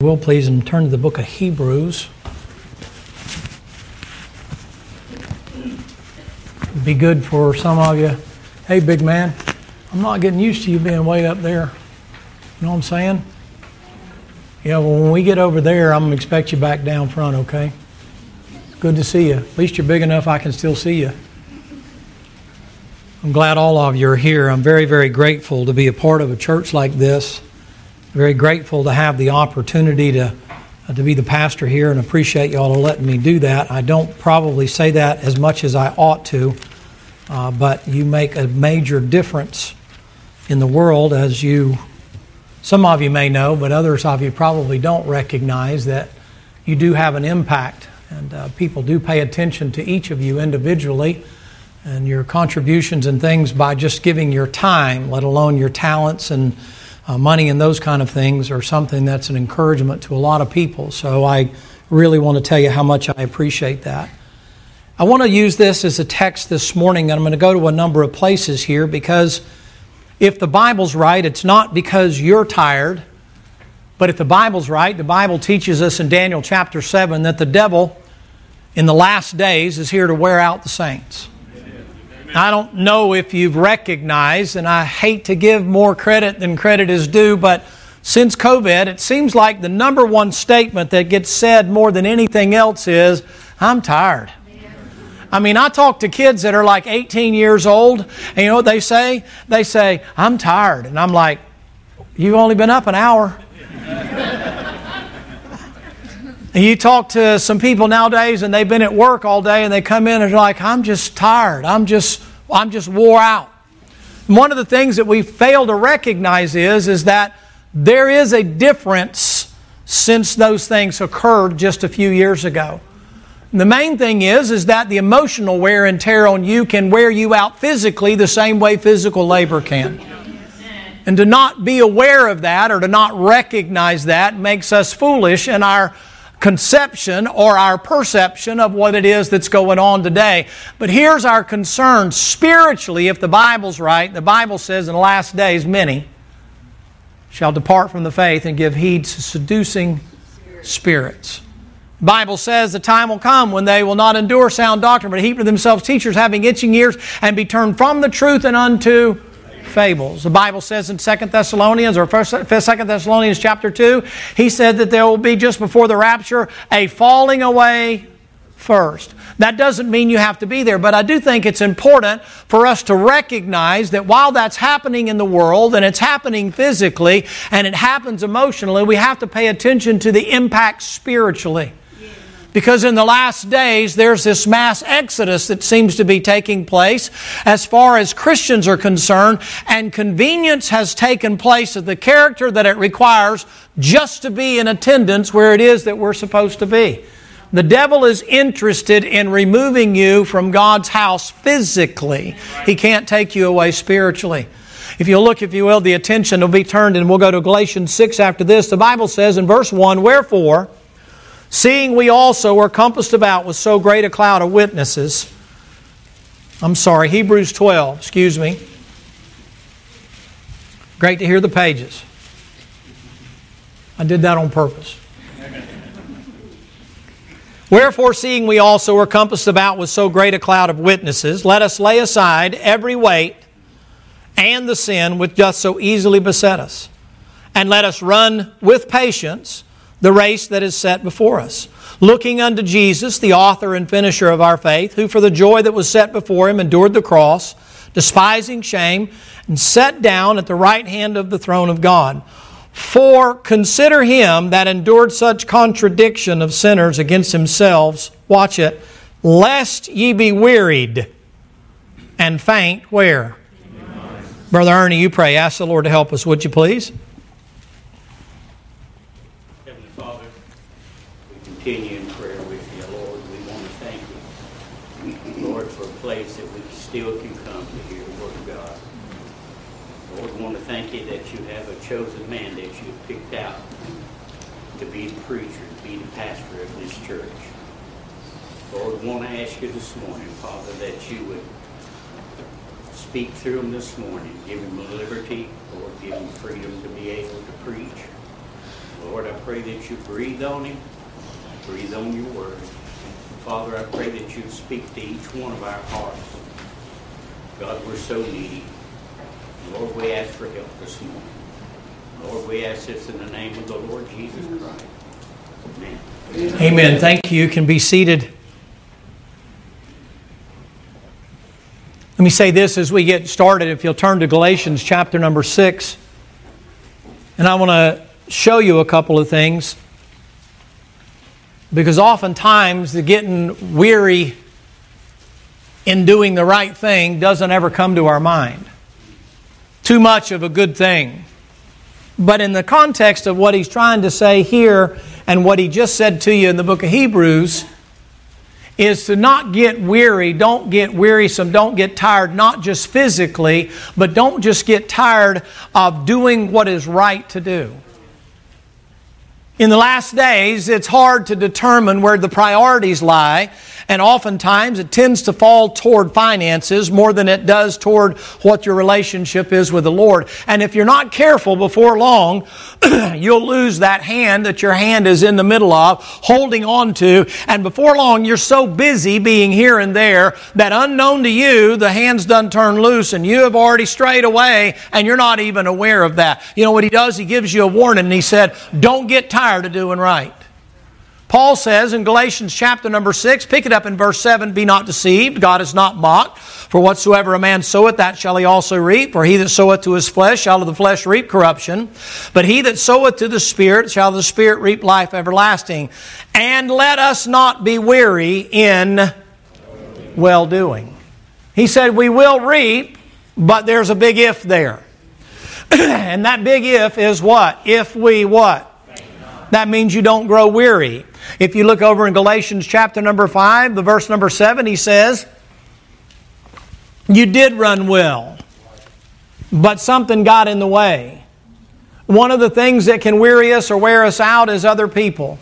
will please and turn to the book of Hebrews. It'd be good for some of you. Hey, big man, I'm not getting used to you being way up there. You know what I'm saying? Yeah, well, when we get over there, I'm going to expect you back down front, okay? Good to see you. At least you're big enough I can still see you. I'm glad all of you are here. I'm very, very grateful to be a part of a church like this very grateful to have the opportunity to, uh, to be the pastor here and appreciate y'all letting me do that. I don't probably say that as much as I ought to, uh, but you make a major difference in the world as you, some of you may know, but others of you probably don't recognize that you do have an impact. And uh, people do pay attention to each of you individually and your contributions and things by just giving your time, let alone your talents and uh, money and those kind of things are something that's an encouragement to a lot of people. So I really want to tell you how much I appreciate that. I want to use this as a text this morning, and I'm going to go to a number of places here because if the Bible's right, it's not because you're tired, but if the Bible's right, the Bible teaches us in Daniel chapter 7 that the devil in the last days is here to wear out the saints. I don't know if you've recognized, and I hate to give more credit than credit is due, but since COVID, it seems like the number one statement that gets said more than anything else is, I'm tired. I mean, I talk to kids that are like 18 years old, and you know what they say? They say, I'm tired. And I'm like, You've only been up an hour. And you talk to some people nowadays, and they've been at work all day, and they come in and they're like, I'm just tired. I'm just I'm just wore out. One of the things that we fail to recognize is, is that there is a difference since those things occurred just a few years ago. And the main thing is, is that the emotional wear and tear on you can wear you out physically the same way physical labor can. And to not be aware of that or to not recognize that makes us foolish in our conception or our perception of what it is that's going on today. But here's our concern spiritually, if the Bible's right, the Bible says in the last days, many shall depart from the faith and give heed to seducing spirits. The Bible says the time will come when they will not endure sound doctrine, but heap to themselves teachers having itching ears and be turned from the truth and unto fables. The Bible says in 2 Thessalonians or 2 Thessalonians chapter 2, he said that there will be just before the rapture a falling away first. That doesn't mean you have to be there, but I do think it's important for us to recognize that while that's happening in the world and it's happening physically and it happens emotionally, we have to pay attention to the impact spiritually. Because in the last days, there's this mass exodus that seems to be taking place as far as Christians are concerned, and convenience has taken place of the character that it requires just to be in attendance where it is that we're supposed to be. The devil is interested in removing you from God's house physically. He can't take you away spiritually. If you look, if you will, the attention will be turned, and we'll go to Galatians 6 after this. The Bible says in verse 1 Wherefore, Seeing we also are compassed about with so great a cloud of witnesses. I'm sorry, Hebrews 12, excuse me. Great to hear the pages. I did that on purpose. Wherefore, seeing we also are compassed about with so great a cloud of witnesses, let us lay aside every weight and the sin which doth so easily beset us, and let us run with patience the race that is set before us. Looking unto Jesus, the author and finisher of our faith, who for the joy that was set before him endured the cross, despising shame, and sat down at the right hand of the throne of God. For consider him that endured such contradiction of sinners against themselves, watch it, lest ye be wearied and faint where? Brother Ernie, you pray. Ask the Lord to help us, would you please? Continue in prayer with you, Lord. We want to thank you, Lord, for a place that we still can come to hear the Word of God. Lord, we want to thank you that you have a chosen man that you picked out to be the preacher, to be the pastor of this church. Lord, we want to ask you this morning, Father, that you would speak through him this morning. Give him liberty, Lord, give him freedom to be able to preach. Lord, I pray that you breathe on him, breathe on your word. Father, I pray that you speak to each one of our hearts. God, we're so needy. Lord, we ask for help this morning. Lord, we ask this in the name of the Lord Jesus Christ. Amen. Amen. Thank you. You can be seated. Let me say this as we get started. If you'll turn to Galatians chapter number 6. And I want to show you a couple of things. Because oftentimes the getting weary in doing the right thing doesn't ever come to our mind. Too much of a good thing. But in the context of what he's trying to say here and what he just said to you in the book of Hebrews, is to not get weary, don't get wearisome, don't get tired, not just physically, but don't just get tired of doing what is right to do. In the last days, it's hard to determine where the priorities lie, and oftentimes it tends to fall toward finances more than it does toward what your relationship is with the Lord. And if you're not careful before long, you'll lose that hand that your hand is in the middle of, holding on to, and before long, you're so busy being here and there that unknown to you, the hand's done turned loose, and you have already strayed away, and you're not even aware of that. You know what he does? He gives you a warning, he said, Don't get tired of doing right. Paul says in Galatians chapter number 6, pick it up in verse 7 Be not deceived, God is not mocked. For whatsoever a man soweth, that shall he also reap. For he that soweth to his flesh shall of the flesh reap corruption. But he that soweth to the Spirit shall the Spirit reap life everlasting. And let us not be weary in well doing. He said, We will reap, but there's a big if there. and that big if is what? If we what? That means you don't grow weary. If you look over in Galatians chapter number 5, the verse number 7, he says, You did run well, but something got in the way. One of the things that can weary us or wear us out is other people.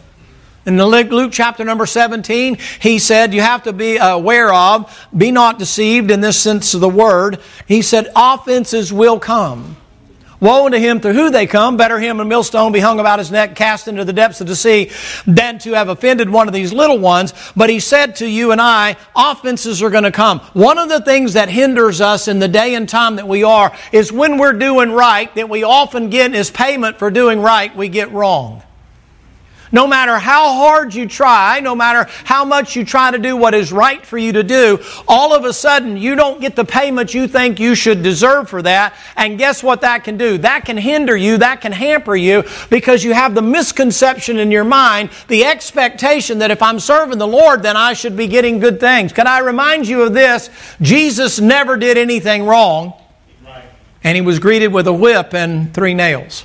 In the Luke chapter number 17, he said, You have to be aware of, be not deceived in this sense of the word. He said, Offenses will come. Woe unto him through who they come. Better him a millstone be hung about his neck, cast into the depths of the sea, than to have offended one of these little ones. But he said to you and I, offenses are going to come. One of the things that hinders us in the day and time that we are is when we're doing right, that we often get as payment for doing right, we get wrong. No matter how hard you try, no matter how much you try to do what is right for you to do, all of a sudden you don't get the payment you think you should deserve for that. And guess what that can do? That can hinder you, that can hamper you because you have the misconception in your mind, the expectation that if I'm serving the Lord, then I should be getting good things. Can I remind you of this? Jesus never did anything wrong, and he was greeted with a whip and three nails.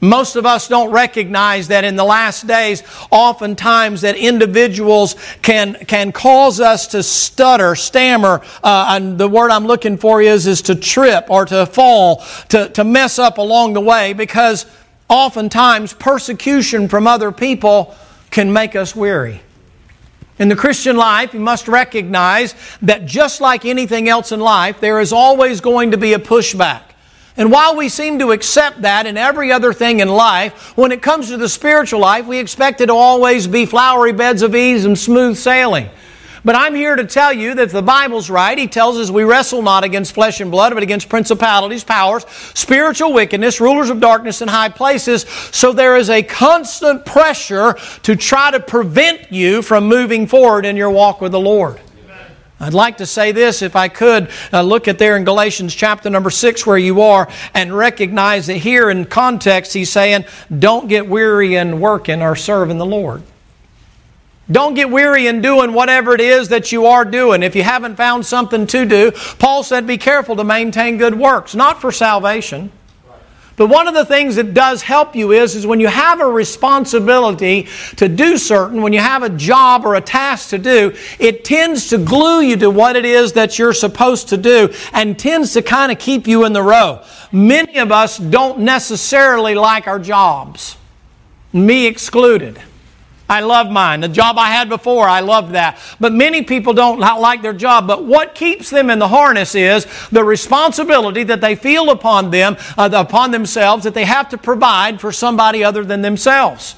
Most of us don't recognize that in the last days, oftentimes that individuals can, can cause us to stutter, stammer, uh, and the word I'm looking for is, is to trip or to fall, to, to mess up along the way because oftentimes persecution from other people can make us weary. In the Christian life, you must recognize that just like anything else in life, there is always going to be a pushback. And while we seem to accept that in every other thing in life, when it comes to the spiritual life, we expect it to always be flowery beds of ease and smooth sailing. But I'm here to tell you that the Bible's right. He tells us we wrestle not against flesh and blood, but against principalities, powers, spiritual wickedness, rulers of darkness in high places. So there is a constant pressure to try to prevent you from moving forward in your walk with the Lord. I'd like to say this, if I could, uh, look at there in Galatians chapter number 6 where you are and recognize that here in context he's saying, don't get weary in working or serving the Lord. Don't get weary in doing whatever it is that you are doing. If you haven't found something to do, Paul said, be careful to maintain good works, not for salvation but one of the things that does help you is, is when you have a responsibility to do certain, when you have a job or a task to do, it tends to glue you to what it is that you're supposed to do and tends to kind of keep you in the row. Many of us don't necessarily like our jobs, me excluded. I love mine. The job I had before, I loved that. But many people don't like their job. But what keeps them in the harness is the responsibility that they feel upon them, uh, upon themselves, that they have to provide for somebody other than themselves.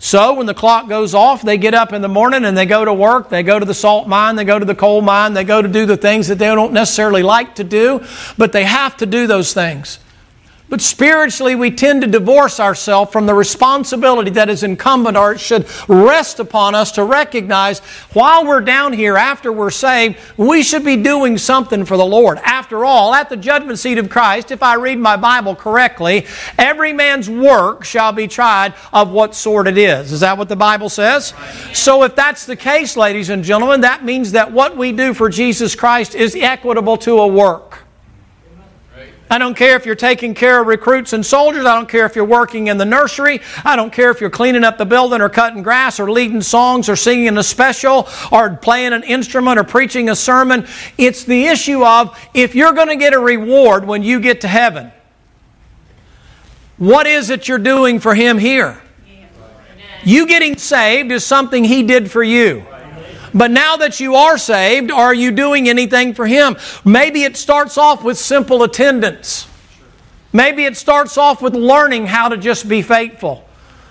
So when the clock goes off, they get up in the morning and they go to work. They go to the salt mine, they go to the coal mine, they go to do the things that they don't necessarily like to do, but they have to do those things. But spiritually, we tend to divorce ourselves from the responsibility that is incumbent or it should rest upon us to recognize while we're down here after we're saved, we should be doing something for the Lord. After all, at the judgment seat of Christ, if I read my Bible correctly, every man's work shall be tried of what sort it is. Is that what the Bible says? So if that's the case, ladies and gentlemen, that means that what we do for Jesus Christ is equitable to a work. I don't care if you're taking care of recruits and soldiers. I don't care if you're working in the nursery. I don't care if you're cleaning up the building or cutting grass or leading songs or singing a special or playing an instrument or preaching a sermon. It's the issue of if you're going to get a reward when you get to heaven, what is it you're doing for Him here? You getting saved is something He did for you. But now that you are saved, are you doing anything for Him? Maybe it starts off with simple attendance. Maybe it starts off with learning how to just be faithful.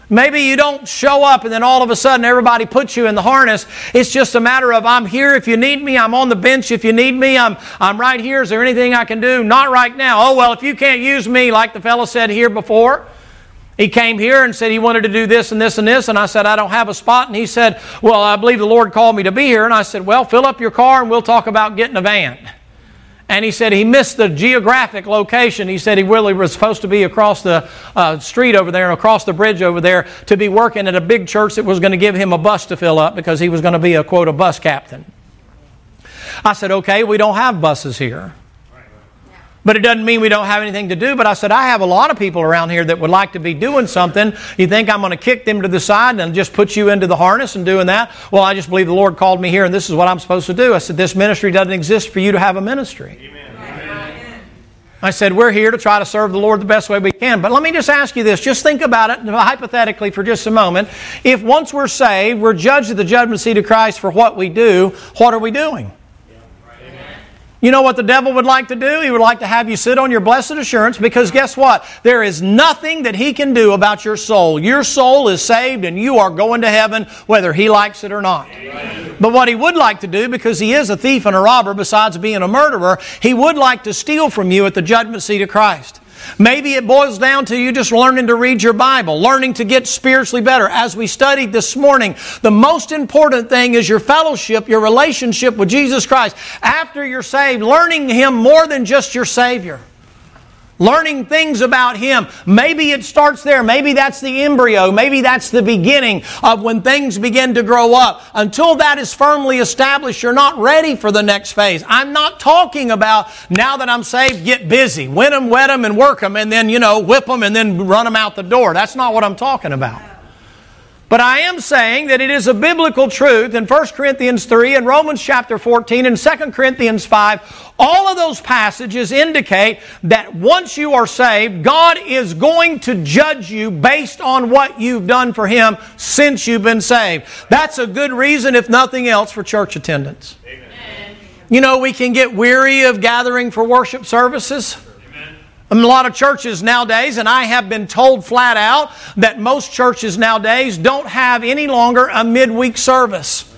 Maybe you don't show up and then all of a sudden everybody puts you in the harness. It's just a matter of I'm here if you need me, I'm on the bench if you need me, I'm, I'm right here. Is there anything I can do? Not right now. Oh, well, if you can't use me, like the fellow said here before, he came here and said he wanted to do this and this and this, and I said, I don't have a spot. And he said, Well, I believe the Lord called me to be here. And I said, Well, fill up your car and we'll talk about getting a van. And he said he missed the geographic location. He said he really was supposed to be across the uh, street over there and across the bridge over there to be working at a big church that was going to give him a bus to fill up because he was going to be a quote, a bus captain. I said, Okay, we don't have buses here. But it doesn't mean we don't have anything to do. But I said, I have a lot of people around here that would like to be doing something. You think I'm going to kick them to the side and just put you into the harness and doing that? Well, I just believe the Lord called me here and this is what I'm supposed to do. I said, This ministry doesn't exist for you to have a ministry. Amen. I said, We're here to try to serve the Lord the best way we can. But let me just ask you this. Just think about it hypothetically for just a moment. If once we're saved, we're judged at the judgment seat of Christ for what we do, what are we doing? You know what the devil would like to do? He would like to have you sit on your blessed assurance because guess what? There is nothing that he can do about your soul. Your soul is saved and you are going to heaven whether he likes it or not. But what he would like to do, because he is a thief and a robber besides being a murderer, he would like to steal from you at the judgment seat of Christ. Maybe it boils down to you just learning to read your Bible, learning to get spiritually better. As we studied this morning, the most important thing is your fellowship, your relationship with Jesus Christ. After you're saved, learning Him more than just your Savior learning things about Him. Maybe it starts there. Maybe that's the embryo. Maybe that's the beginning of when things begin to grow up. Until that is firmly established, you're not ready for the next phase. I'm not talking about now that I'm saved, get busy, win them, wet them, and work them, and then, you know, whip them and then run them out the door. That's not what I'm talking about. But I am saying that it is a biblical truth in 1 Corinthians 3 and Romans chapter 14 and 2 Corinthians 5. All of those passages indicate that once you are saved, God is going to judge you based on what you've done for Him since you've been saved. That's a good reason, if nothing else, for church attendance. Amen. You know, we can get weary of gathering for worship services a lot of churches nowadays, and I have been told flat out that most churches nowadays don't have any longer a midweek service.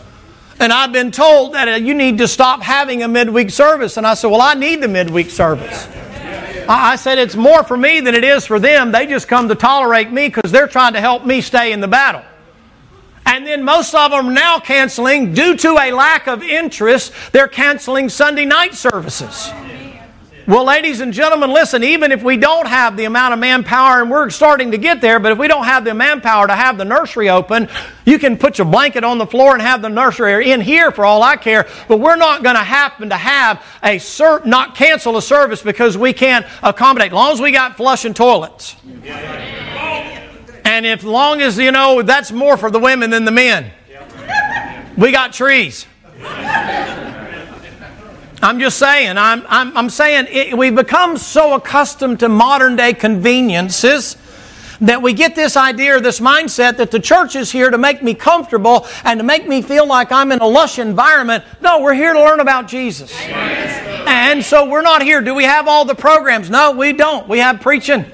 And I've been told that uh, you need to stop having a midweek service. And I said, Well, I need the midweek service. I said, It's more for me than it is for them. They just come to tolerate me because they're trying to help me stay in the battle. And then most of them are now canceling, due to a lack of interest, they're canceling Sunday night services. Well, ladies and gentlemen, listen, even if we don't have the amount of manpower, and we're starting to get there, but if we don't have the manpower to have the nursery open, you can put your blanket on the floor and have the nursery in here for all I care, but we're not going to happen to have a cert, not cancel a service because we can't accommodate, as long as we got flushing toilets. And if long as, you know, that's more for the women than the men. We got trees. I'm just saying, I'm, I'm, I'm saying it, we've become so accustomed to modern day conveniences that we get this idea or this mindset that the church is here to make me comfortable and to make me feel like I'm in a lush environment. No, we're here to learn about Jesus. And so we're not here. Do we have all the programs? No, we don't. We have preaching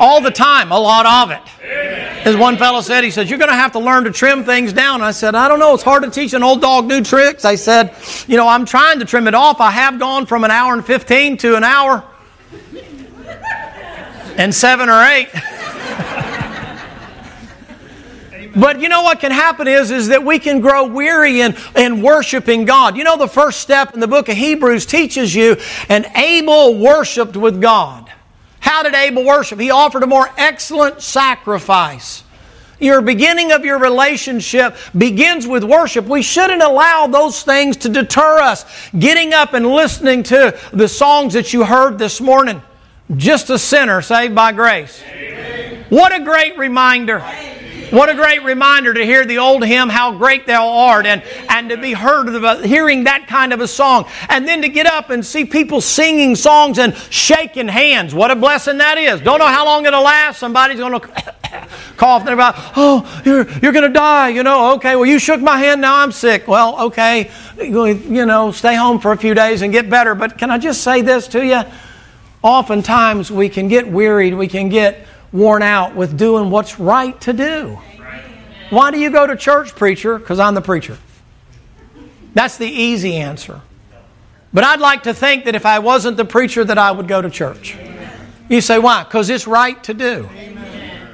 all the time, a lot of it. As one fellow said, he said, You're going to have to learn to trim things down. I said, I don't know. It's hard to teach an old dog new tricks. I said, You know, I'm trying to trim it off. I have gone from an hour and 15 to an hour and seven or eight. But you know what can happen is, is that we can grow weary in, in worshiping God. You know, the first step in the book of Hebrews teaches you an Abel worshiped with God. How did Abel worship? He offered a more excellent sacrifice. Your beginning of your relationship begins with worship. We shouldn't allow those things to deter us. Getting up and listening to the songs that you heard this morning. Just a sinner saved by grace. Amen. What a great reminder. What a great reminder to hear the old hymn, How Great Thou Art, and, and to be heard of hearing that kind of a song. And then to get up and see people singing songs and shaking hands. What a blessing that is. Don't know how long it'll last. Somebody's going to cough. They're about, oh, you're, you're going to die. You know, okay, well, you shook my hand. Now I'm sick. Well, okay, you know, stay home for a few days and get better. But can I just say this to you? Oftentimes we can get wearied. We can get worn out with doing what's right to do. Why do you go to church, preacher? Because I'm the preacher. That's the easy answer. But I'd like to think that if I wasn't the preacher, that I would go to church. You say, why? Because it's right to do.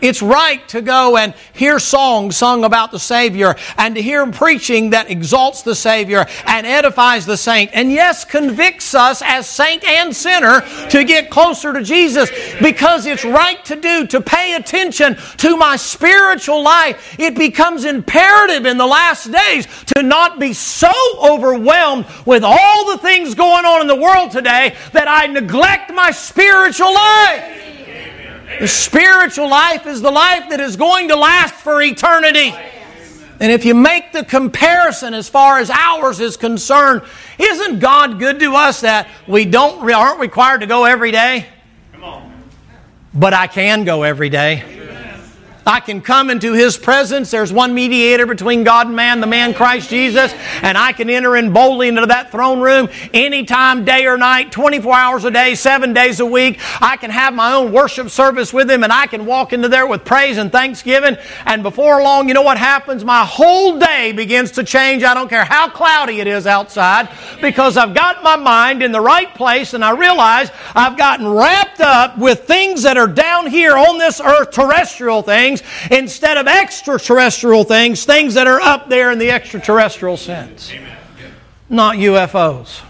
It's right to go and hear songs sung about the Savior and to hear preaching that exalts the Savior and edifies the saint. And yes, convicts us as saint and sinner to get closer to Jesus because it's right to do, to pay attention to my spiritual life. It becomes imperative in the last days to not be so overwhelmed with all the things going on in the world today that I neglect my spiritual life. The spiritual life is the life that is going to last for eternity. And if you make the comparison as far as ours is concerned, isn't God good to us that we don't aren't required to go every day? But I can go every day. I can come into His presence. There's one mediator between God and man, the man Christ Jesus, and I can enter in boldly into that throne room anytime, day or night, 24 hours a day, seven days a week. I can have my own worship service with Him, and I can walk into there with praise and thanksgiving. And before long, you know what happens? My whole day begins to change. I don't care how cloudy it is outside, because I've got my mind in the right place, and I realize I've gotten wrapped up with things that are down here on this earth, terrestrial things things instead of extraterrestrial things, things that are up there in the extraterrestrial sense. Not UFOs.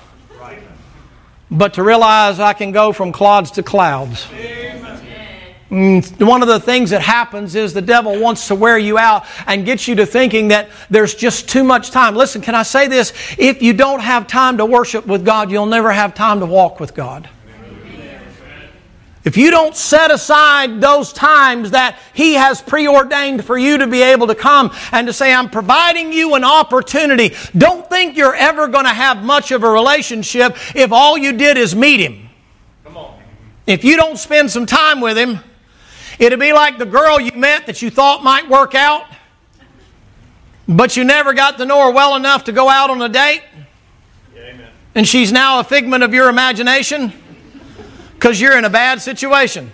But to realize I can go from clods to clouds. Mm, one of the things that happens is the devil wants to wear you out and get you to thinking that there's just too much time. Listen, can I say this? If you don't have time to worship with God, you'll never have time to walk with God. If you don't set aside those times that He has preordained for you to be able to come and to say, I'm providing you an opportunity, don't think you're ever going to have much of a relationship if all you did is meet Him. Come on. If you don't spend some time with Him, it'll be like the girl you met that you thought might work out, but you never got to know her well enough to go out on a date. Yeah, and she's now a figment of your imagination because you're in a bad situation.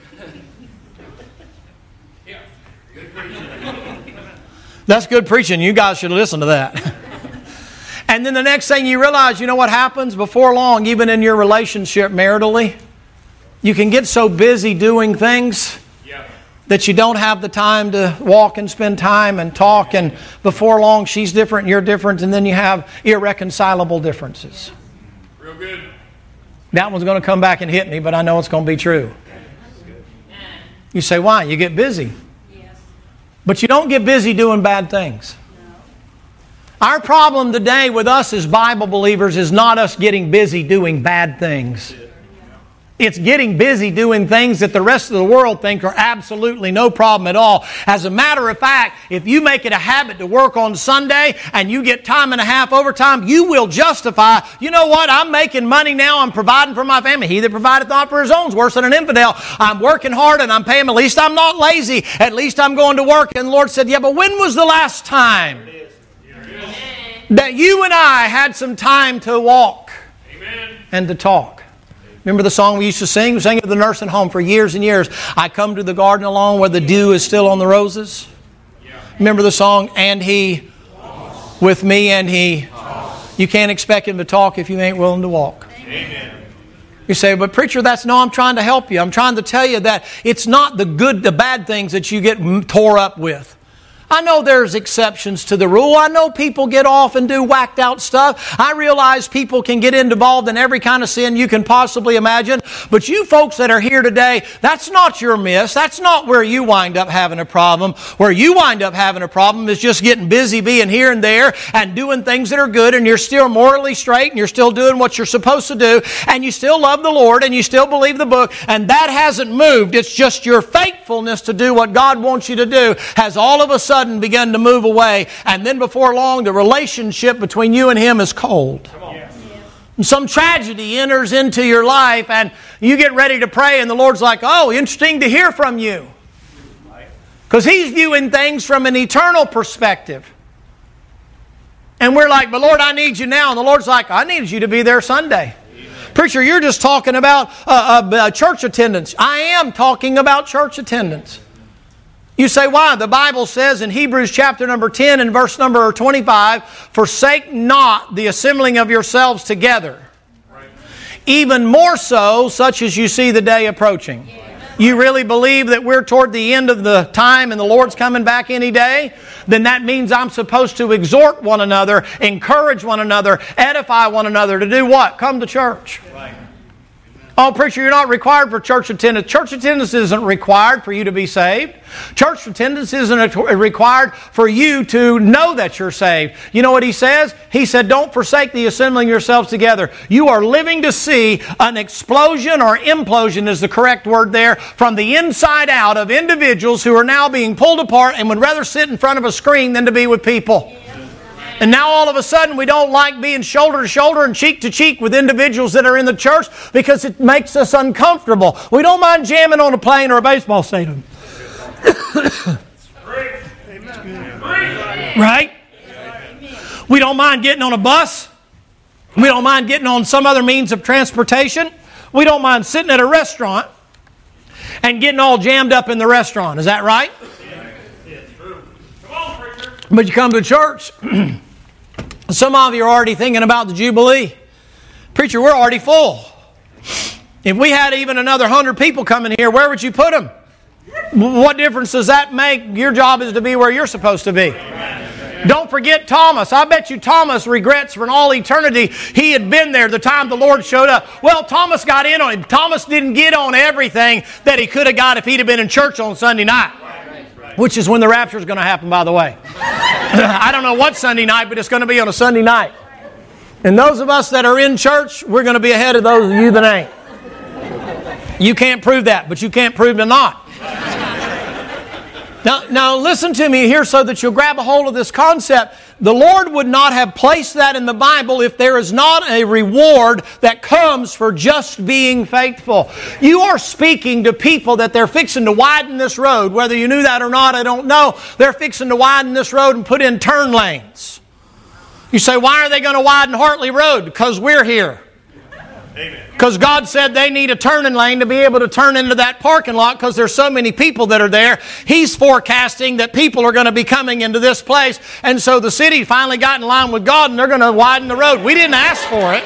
That's good preaching. You guys should listen to that. and then the next thing you realize, you know what happens? Before long, even in your relationship maritally, you can get so busy doing things that you don't have the time to walk and spend time and talk. And before long, she's different, you're different, and then you have irreconcilable differences. Real good. That one's going to come back and hit me, but I know it's going to be true. You say, why? You get busy. But you don't get busy doing bad things. Our problem today with us as Bible believers is not us getting busy doing bad things. It's getting busy doing things that the rest of the world think are absolutely no problem at all. As a matter of fact, if you make it a habit to work on Sunday and you get time and a half overtime, you will justify, you know what, I'm making money now, I'm providing for my family. He that provideth not for his own is worse than an infidel. I'm working hard and I'm paying, at least I'm not lazy, at least I'm going to work. And the Lord said, Yeah, but when was the last time that you and I had some time to walk and to talk? Remember the song we used to sing? We sang it at the nursing home for years and years. I come to the garden alone where the dew is still on the roses. Remember the song, And He with me and He. You can't expect Him to talk if you ain't willing to walk. Amen. You say, but preacher, that's no, I'm trying to help you. I'm trying to tell you that it's not the good, the bad things that you get tore up with. I know there's exceptions to the rule. I know people get off and do whacked out stuff. I realize people can get involved in every kind of sin you can possibly imagine. But you folks that are here today, that's not your miss. That's not where you wind up having a problem. Where you wind up having a problem is just getting busy being here and there and doing things that are good and you're still morally straight and you're still doing what you're supposed to do and you still love the Lord and you still believe the book and that hasn't moved. It's just your faithfulness to do what God wants you to do has all of a sudden sudden begun to move away, and then before long, the relationship between you and Him is cold. Some tragedy enters into your life, and you get ready to pray, and the Lord's like, Oh, interesting to hear from you. Because He's viewing things from an eternal perspective. And we're like, But Lord, I need you now. And the Lord's like, I needed you to be there Sunday. Preacher, you're just talking about uh, uh, uh church attendance. I am talking about church attendance. You say, why? The Bible says in Hebrews chapter number 10 and verse number 25, forsake not the assembling of yourselves together. Even more so, such as you see the day approaching. You really believe that we're toward the end of the time and the Lord's coming back any day? Then that means I'm supposed to exhort one another, encourage one another, edify one another to do what? Come to church. Right. Oh, preacher, you're not required for church attendance. Church attendance isn't required for you to be saved. Church attendance isn't required for you to know that you're saved. You know what he says? He said, Don't forsake the assembling yourselves together. You are living to see an explosion or implosion, is the correct word there, from the inside out of individuals who are now being pulled apart and would rather sit in front of a screen than to be with people. And now all of a sudden we don't like being shoulder to shoulder and cheek to cheek with individuals that are in the church because it makes us uncomfortable. We don't mind jamming on a plane or a baseball stadium. right? We don't mind getting on a bus. We don't mind getting on some other means of transportation. We don't mind sitting at a restaurant and getting all jammed up in the restaurant. Is that right? But you come to church Some of you are already thinking about the Jubilee. Preacher, we're already full. If we had even another hundred people coming here, where would you put them? What difference does that make? Your job is to be where you're supposed to be. Don't forget Thomas. I bet you Thomas regrets for all eternity he had been there the time the Lord showed up. Well, Thomas got in on him. Thomas didn't get on everything that he could have got if he'd have been in church on Sunday night which is when the rapture is going to happen, by the way. I don't know what Sunday night, but it's going to be on a Sunday night. And those of us that are in church, we're going to be ahead of those of you that ain't. You can't prove that, but you can't prove it not. Now, now listen to me here so that you'll grab a hold of this concept. The Lord would not have placed that in the Bible if there is not a reward that comes for just being faithful. You are speaking to people that they're fixing to widen this road. Whether you knew that or not, I don't know. They're fixing to widen this road and put in turn lanes. You say, why are they going to widen Hartley Road? Because we're here. Because God said they need a turning lane to be able to turn into that parking lot because there's so many people that are there. He's forecasting that people are going to be coming into this place. And so the city finally got in line with God and they're going to widen the road. We didn't ask for it.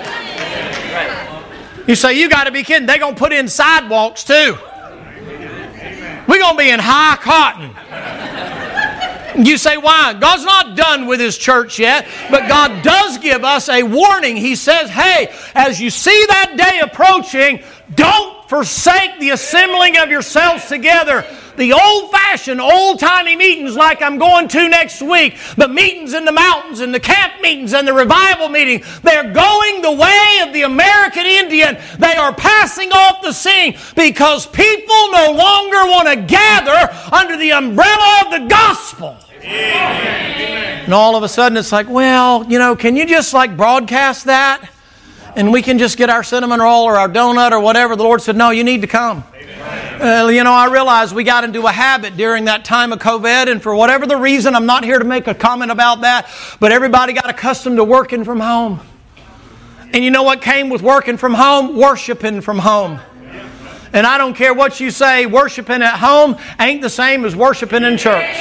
You say, you got to be kidding. They're going to put in sidewalks too. We're going to be in high cotton. You say, why? God's not done with His church yet, but God does give us a warning. He says, hey, as you see that day approaching, don't forsake the assembling of yourselves together the old fashioned, old timey meetings like I'm going to next week, the meetings in the mountains and the camp meetings and the revival meeting, they're going the way of the American Indian. They are passing off the scene because people no longer want to gather under the umbrella of the gospel. Amen. And all of a sudden it's like, well, you know, can you just like broadcast that? And we can just get our cinnamon roll or our donut or whatever. The Lord said, no, you need to come. Uh, you know, I realized we got into a habit during that time of COVID, and for whatever the reason, I'm not here to make a comment about that, but everybody got accustomed to working from home. And you know what came with working from home? Worshiping from home. And I don't care what you say, worshiping at home ain't the same as worshiping in church.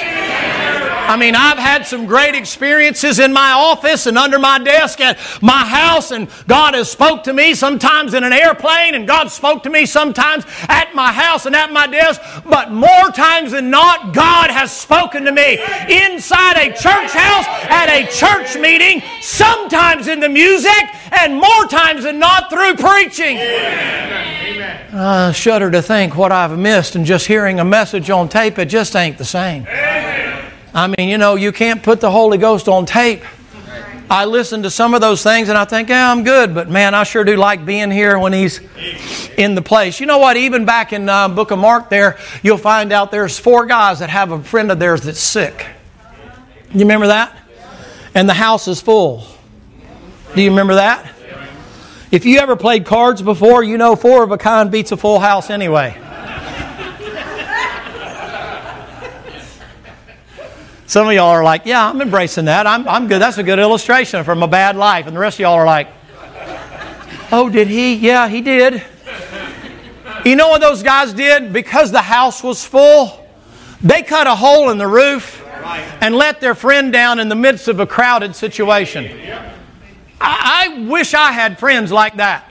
I mean, I've had some great experiences in my office and under my desk at my house, and God has spoke to me sometimes in an airplane, and God spoke to me sometimes at my house and at my desk. But more times than not, God has spoken to me inside a church house, at a church meeting, sometimes in the music, and more times than not through preaching. I shudder to think what I've missed, and just hearing a message on tape, it just ain't the same. I mean, you know, you can't put the Holy Ghost on tape. I listen to some of those things and I think, yeah, I'm good, but man, I sure do like being here when He's in the place. You know what? Even back in uh, Book of Mark, there you'll find out there's four guys that have a friend of theirs that's sick. You remember that? And the house is full. Do you remember that? If you ever played cards before, you know four of a kind beats a full house anyway. Some of y'all are like, yeah, I'm embracing that. I'm, I'm good. That's a good illustration from a bad life. And the rest of y'all are like, oh, did he? Yeah, he did. You know what those guys did? Because the house was full, they cut a hole in the roof and let their friend down in the midst of a crowded situation. I, I wish I had friends like that.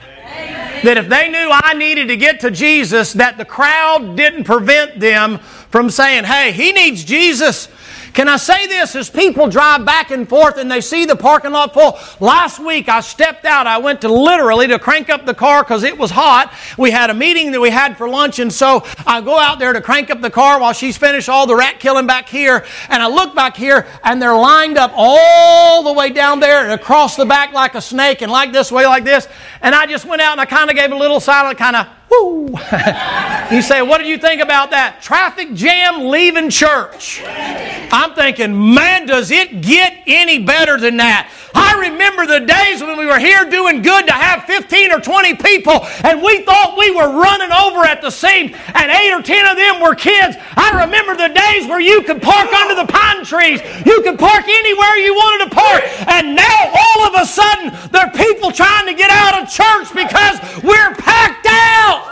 That if they knew I needed to get to Jesus, that the crowd didn't prevent them from saying, hey, he needs Jesus. Can I say this as people drive back and forth and they see the parking lot full? Last week I stepped out. I went to literally to crank up the car because it was hot. We had a meeting that we had for lunch, and so I go out there to crank up the car while she's finished all the rat killing back here. And I look back here and they're lined up all the way down there and across the back like a snake and like this way, like this. And I just went out and I kind of gave a little silent kind of Woo! you say, what do you think about that? Traffic jam leaving church. I'm thinking, man, does it get any better than that? I remember the days when we were here doing good to have 15 or 20 people and we thought we were running over at the seams and eight or 10 of them were kids. I remember the days where you could park under the pine trees. You could park anywhere you wanted to park. And now all of a sudden there are people trying to get out of church because we're packed out.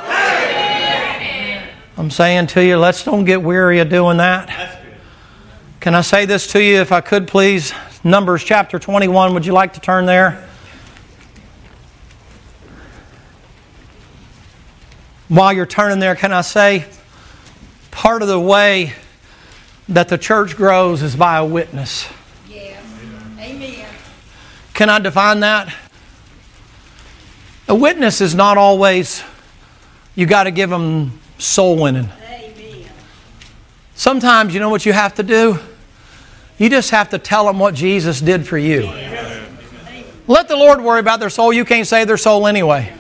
I'm saying to you, let's don't get weary of doing that. Can I say this to you if I could please? Numbers chapter 21. Would you like to turn there? While you're turning there, can I say part of the way that the church grows is by a witness? Yeah. Amen. Can I define that? A witness is not always, you got to give them soul winning. Amen. Sometimes, you know what you have to do? You just have to tell them what Jesus did for you. Let the Lord worry about their soul. You can't save their soul anyway.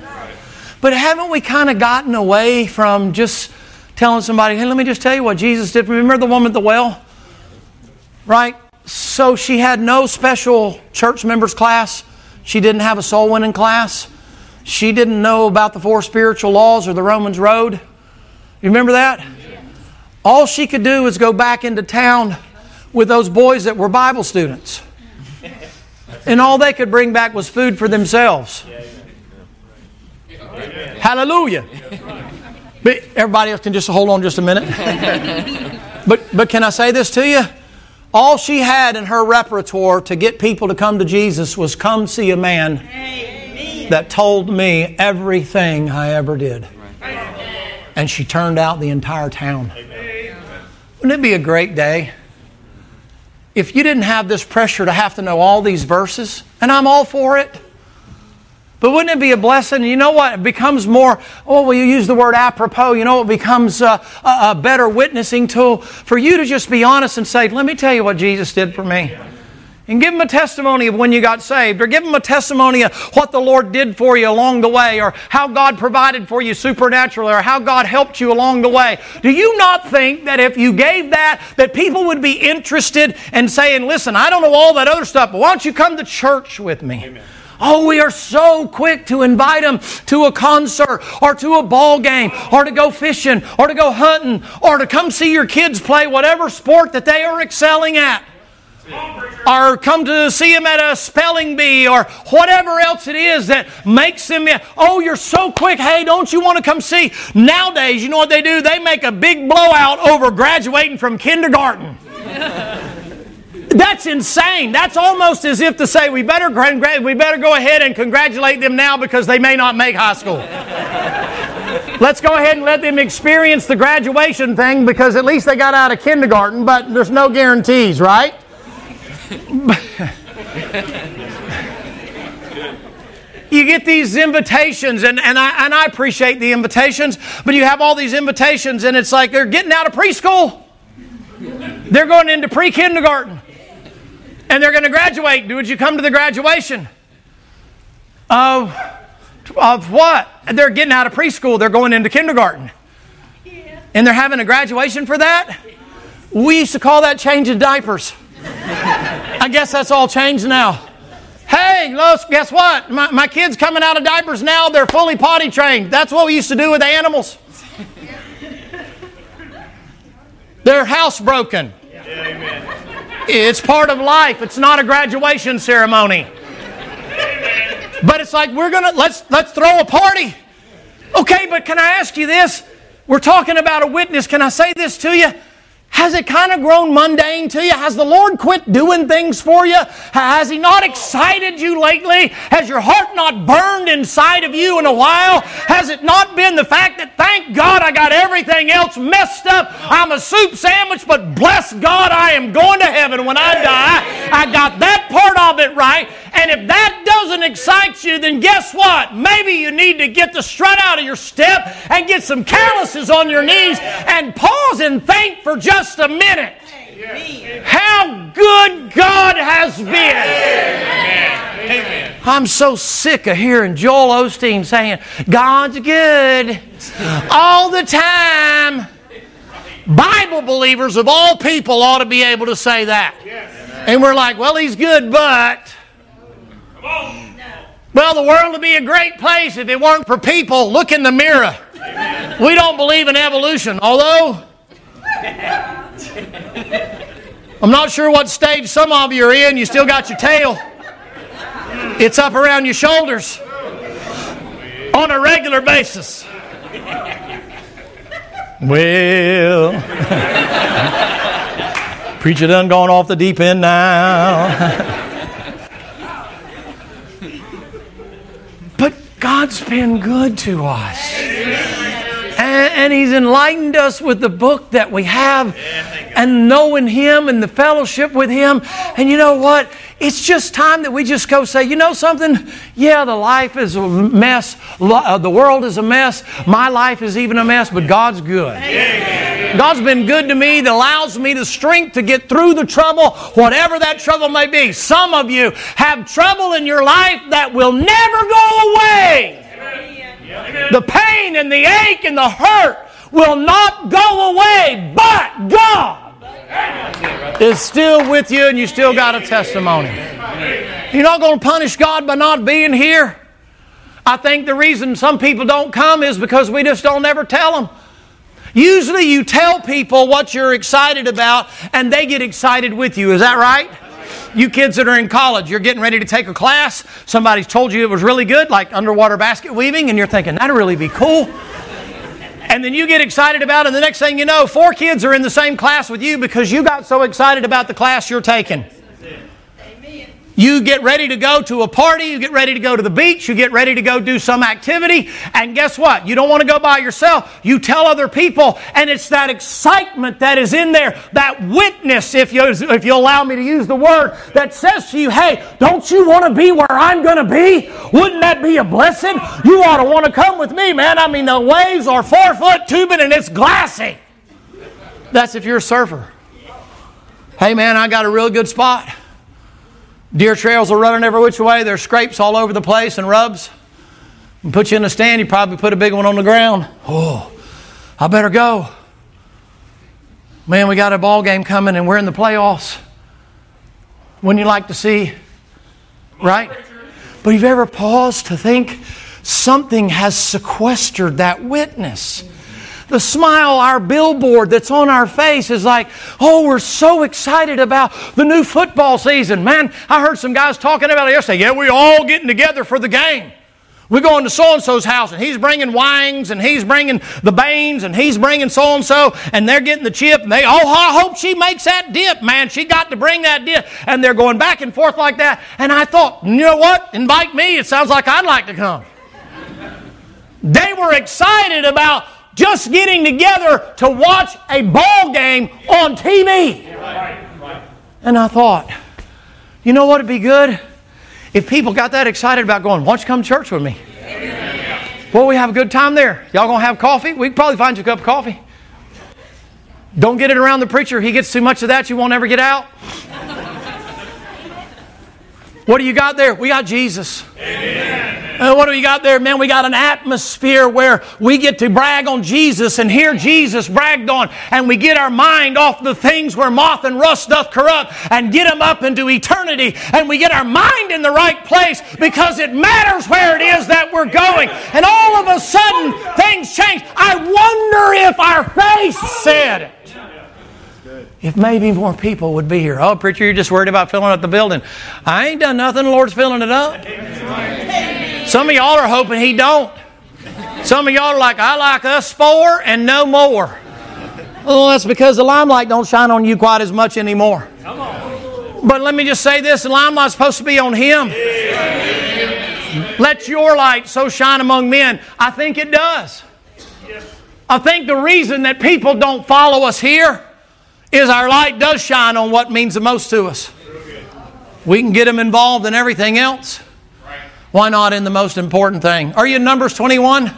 But haven't we kind of gotten away from just telling somebody, hey, let me just tell you what Jesus did for me? Remember the woman at the well? Right? So she had no special church members class. She didn't have a soul winning class. She didn't know about the four spiritual laws or the Romans Road. You remember that? All she could do was go back into town with those boys that were Bible students. And all they could bring back was food for themselves. Hallelujah. But everybody else can just hold on just a minute. but, but can I say this to you? All she had in her repertoire to get people to come to Jesus was come see a man that told me everything I ever did. And she turned out the entire town. Wouldn't it be a great day if you didn't have this pressure to have to know all these verses? And I'm all for it. But wouldn't it be a blessing? You know what? It becomes more, oh, well, you use the word apropos. You know, it becomes a, a, a better witnessing tool for you to just be honest and say, let me tell you what Jesus did for me. And give them a testimony of when you got saved, or give them a testimony of what the Lord did for you along the way, or how God provided for you supernaturally, or how God helped you along the way. Do you not think that if you gave that, that people would be interested and saying, listen, I don't know all that other stuff, but why don't you come to church with me? Amen. Oh, we are so quick to invite them to a concert or to a ball game or to go fishing or to go hunting or to come see your kids play whatever sport that they are excelling at. Or come to see them at a spelling bee or whatever else it is that makes them, oh, you're so quick. Hey, don't you want to come see? Nowadays, you know what they do? They make a big blowout over graduating from kindergarten. That's insane. That's almost as if to say we better, we better go ahead and congratulate them now because they may not make high school. Let's go ahead and let them experience the graduation thing because at least they got out of kindergarten, but there's no guarantees, right? you get these invitations, and, and, I, and I appreciate the invitations, but you have all these invitations, and it's like they're getting out of preschool. They're going into pre kindergarten and they're going to graduate. Would you come to the graduation? Of, of what? They're getting out of preschool, they're going into kindergarten. And they're having a graduation for that? We used to call that changing diapers. I guess that's all changed now. Hey, Los, guess what? My, my kids coming out of diapers now, they're fully potty trained. That's what we used to do with animals. They're housebroken. Yeah, it's part of life. It's not a graduation ceremony. But it's like we're gonna let's let's throw a party. Okay, but can I ask you this? We're talking about a witness. Can I say this to you? Has it kind of grown mundane to you? Has the Lord quit doing things for you? Has He not excited you lately? Has your heart not burned inside of you in a while? Has it not been the fact that, thank God, I got everything else messed up? I'm a soup sandwich, but bless God, I am going to heaven when I die. I got that part of it right. And if that doesn't excite you, then guess what? Maybe you need to get the strut out of your step and get some calluses on your knees and pause and think for just a minute. How good God has been. I'm so sick of hearing Joel Osteen saying, God's good all the time. Bible believers of all people ought to be able to say that. And we're like, well, he's good, but. Well, the world would be a great place if it weren't for people. Look in the mirror. Amen. We don't believe in evolution, although I'm not sure what stage some of you are in. You still got your tail, it's up around your shoulders on a regular basis. Well, preacher done gone off the deep end now. God's been good to us. And, and, He's enlightened us with the book that we have and knowing Him and the fellowship with Him. And you know what? It's just time that we just go say, you know something? Yeah, the life is a mess. Uh, the world is a mess. My life is even a mess, but God's good. God's been good to me that allows me the strength to get through the trouble, whatever that trouble may be. Some of you have trouble in your life that will never go away. The pain and the ache and the hurt will not go away, but God is still with you and you still got a testimony. You're not going to punish God by not being here. I think the reason some people don't come is because we just don't ever tell them. Usually you tell people what you're excited about and they get excited with you. Is that right? You kids that are in college, you're getting ready to take a class. Somebody's told you it was really good, like underwater basket weaving, and you're thinking, that'd really be cool. And then you get excited about it, and the next thing you know, four kids are in the same class with you because you got so excited about the class you're taking. You get ready to go to a party, you get ready to go to the beach, you get ready to go do some activity, and guess what? You don't want to go by yourself. You tell other people, and it's that excitement that is in there, that witness, if you, if you allow me to use the word, that says to you, hey, don't you want to be where I'm going to be? Wouldn't that be a blessing? You ought to want to come with me, man. I mean, the waves are four foot tubing and it's glassy. That's if you're a surfer. Hey, man, I got a real good spot. Deer trails are running every which way. There's scrapes all over the place and rubs. And put you in a stand, you probably put a big one on the ground. Oh, I better go. Man, we got a ball game coming and we're in the playoffs. Wouldn't you like to see? Right? But have you ever paused to think something has sequestered that witness? The smile, our billboard that's on our face is like, oh, we're so excited about the new football season. Man, I heard some guys talking about it yesterday. Yeah, we're all getting together for the game. We're going to so and so's house, and he's bringing Wangs, and he's bringing the Baines, and he's bringing so and so, and they're getting the chip, and they, oh, I hope she makes that dip, man. She got to bring that dip. And they're going back and forth like that. And I thought, you know what? Invite me. It sounds like I'd like to come. they were excited about just getting together to watch a ball game on TV. And I thought, you know what would be good? If people got that excited about going, why don't you come to church with me? Well, we have a good time there. Y'all gonna have coffee? We can probably find you a cup of coffee. Don't get it around the preacher. He gets too much of that, you won't ever get out. What do you got there? We got Jesus. Amen. Uh, what do we got there, man? We got an atmosphere where we get to brag on Jesus and hear Jesus bragged on, and we get our mind off the things where moth and rust doth corrupt and get them up into eternity, and we get our mind in the right place because it matters where it is that we're going. And all of a sudden, things change. I wonder if our face said if maybe more people would be here. Oh, preacher, you're just worried about filling up the building. I ain't done nothing. The Lord's filling it up. Some of y'all are hoping He don't. Some of y'all are like, I like us four and no more. Well, that's because the limelight don't shine on you quite as much anymore. But let me just say this: the limelight's supposed to be on Him. Let your light so shine among men. I think it does. I think the reason that people don't follow us here is our light does shine on what means the most to us. We can get them involved in everything else. Why not in the most important thing? Are you in Numbers 21?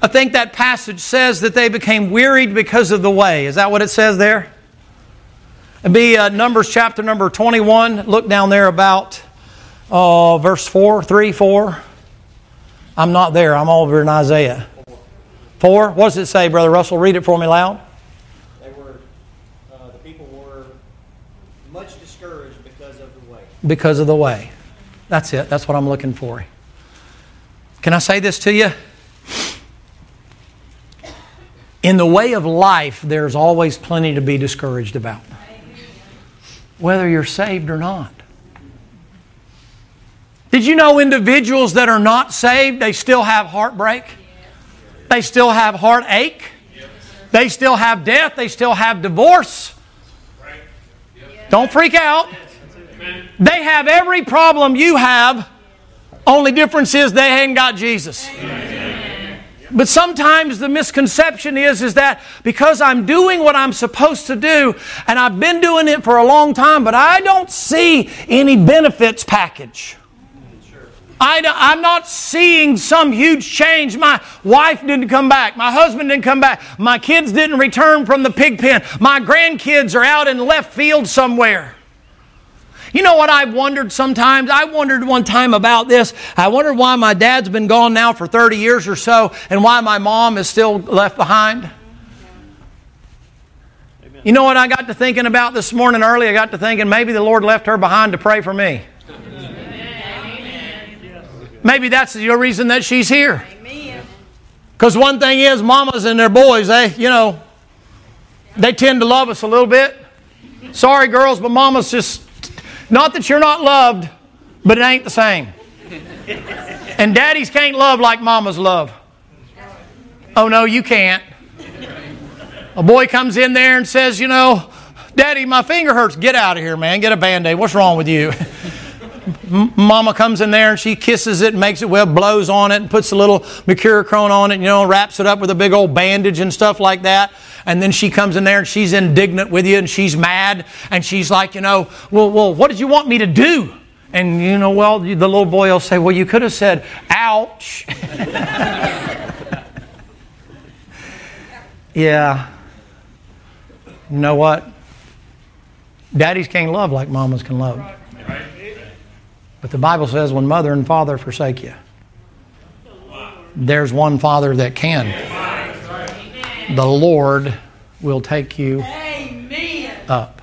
I think that passage says that they became wearied because of the way. Is that what it says there? It'd be uh, Numbers chapter number 21. Look down there about uh, verse 4, 3, 4. I'm not there. I'm over in Isaiah. 4. What does it say, Brother Russell? Read it for me loud. They were, uh, the people were much discouraged because of the way. Because of the way. That's it. That's what I'm looking for. Can I say this to you? In the way of life, there's always plenty to be discouraged about, whether you're saved or not. Did you know individuals that are not saved, they still have heartbreak? They still have heartache? They still have death? They still have divorce? Don't freak out. They have every problem you have. Only difference is they ain't got Jesus. But sometimes the misconception is, is that because I'm doing what I'm supposed to do, and I've been doing it for a long time, but I don't see any benefits package. I, am not seeing some huge change. My wife didn't come back. My husband didn't come back. My kids didn't return from the pig pen. My grandkids are out in left field somewhere. You know what I've wondered sometimes? I wondered one time about this. I wondered why my dad's been gone now for 30 years or so and why my mom is still left behind. You know what I got to thinking about this morning early? I got to thinking maybe the Lord left her behind to pray for me. Maybe that's the reason that she's here. Because one thing is, mamas and their boys, they, you know, they tend to love us a little bit. Sorry, girls, but mamas just not that you're not loved, but it ain't the same. And daddies can't love like mamas love. Oh, no, you can't. A boy comes in there and says, You know, Daddy, my finger hurts. Get out of here, man. Get a band aid. What's wrong with you? Mama comes in there and she kisses it and makes it well, blows on it and puts a little mercurochrome on it, you know, wraps it up with a big old bandage and stuff like that. And then she comes in there and she's indignant with you and she's mad and she's like, you know, well, well, what did you want me to do? And you know, well, the little boy will say, well, you could have said, ouch. yeah. You know what? Daddies can't love like mamas can love. But the Bible says when mother and father forsake you, there's one father that can. The Lord will take you up.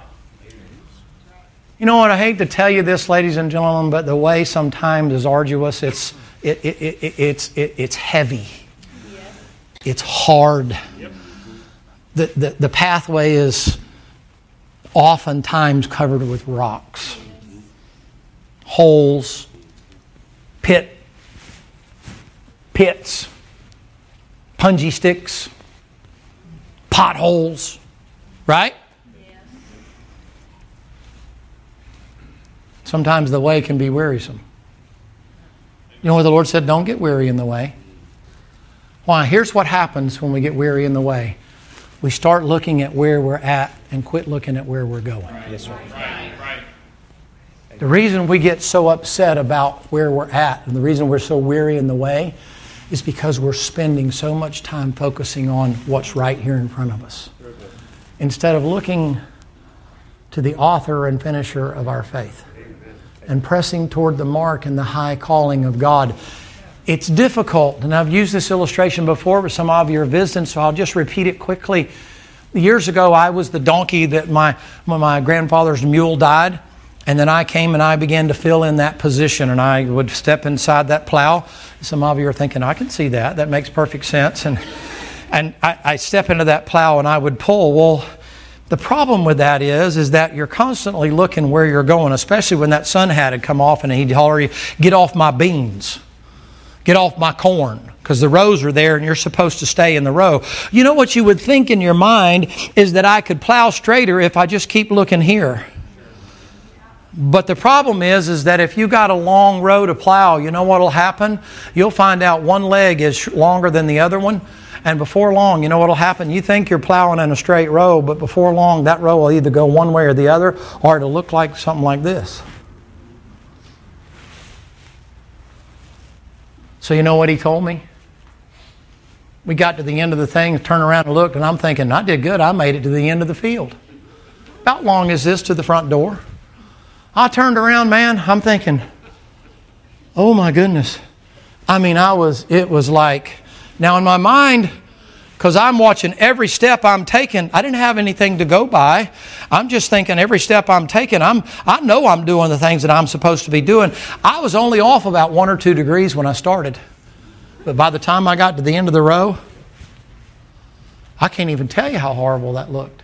You know what? I hate to tell you this, ladies and gentlemen, but the way sometimes is arduous. It's, it, it, it, it- it's, it, it's heavy. It's hard. The, the, the pathway is oftentimes covered with rocks, holes, pit, pits, punji sticks, potholes, right? Sometimes the way can be wearisome. You know what the Lord said? Don't get weary in the way. Why? Here's what happens when we get weary in the way we start looking at where we're at and quit looking at where we're going. Yes, sir. The reason we get so upset about where we're at and the reason we're so weary in the way is because we're spending so much time focusing on what's right here in front of us instead of looking to the author and finisher of our faith and pressing toward the mark and the high calling of God. It's difficult, and I've used this illustration before, but some of you are visiting, so I'll just repeat it quickly. Years ago, I was the donkey that my, my grandfather's mule died, and then I came and I began to fill in that position, and I would step inside that plow. Some of you are thinking, I can see that. That makes perfect sense. And, and I, I step into that plow and I would pull. Well, the problem with that is, is that you're constantly looking where you're going, especially when that sun hat had come off and he'd holler, you, get off my beans, get off my corn, because the rows are there and you're supposed to stay in the row. You know what you would think in your mind is that I could plow straighter if I just keep looking here. But the problem is, is that if you got a long row to plow, you know what'll happen? You'll find out one leg is longer than the other one. And before long, you know what'll happen? You think you're plowing in a straight row, but before long, that row will either go one way or the other, or it'll look like something like this. So, you know what he told me? We got to the end of the thing, turned around and looked, and I'm thinking, I did good. I made it to the end of the field. About long is this to the front door? I turned around, man. I'm thinking, oh my goodness. I mean, I was, it was like, now in my mind, because I'm watching every step I'm taking, I didn't have anything to go by. I'm just thinking every step I'm taking, I'm, I know I'm doing the things that I'm supposed to be doing. I was only off about one or two degrees when I started. But by the time I got to the end of the row, I can't even tell you how horrible that looked.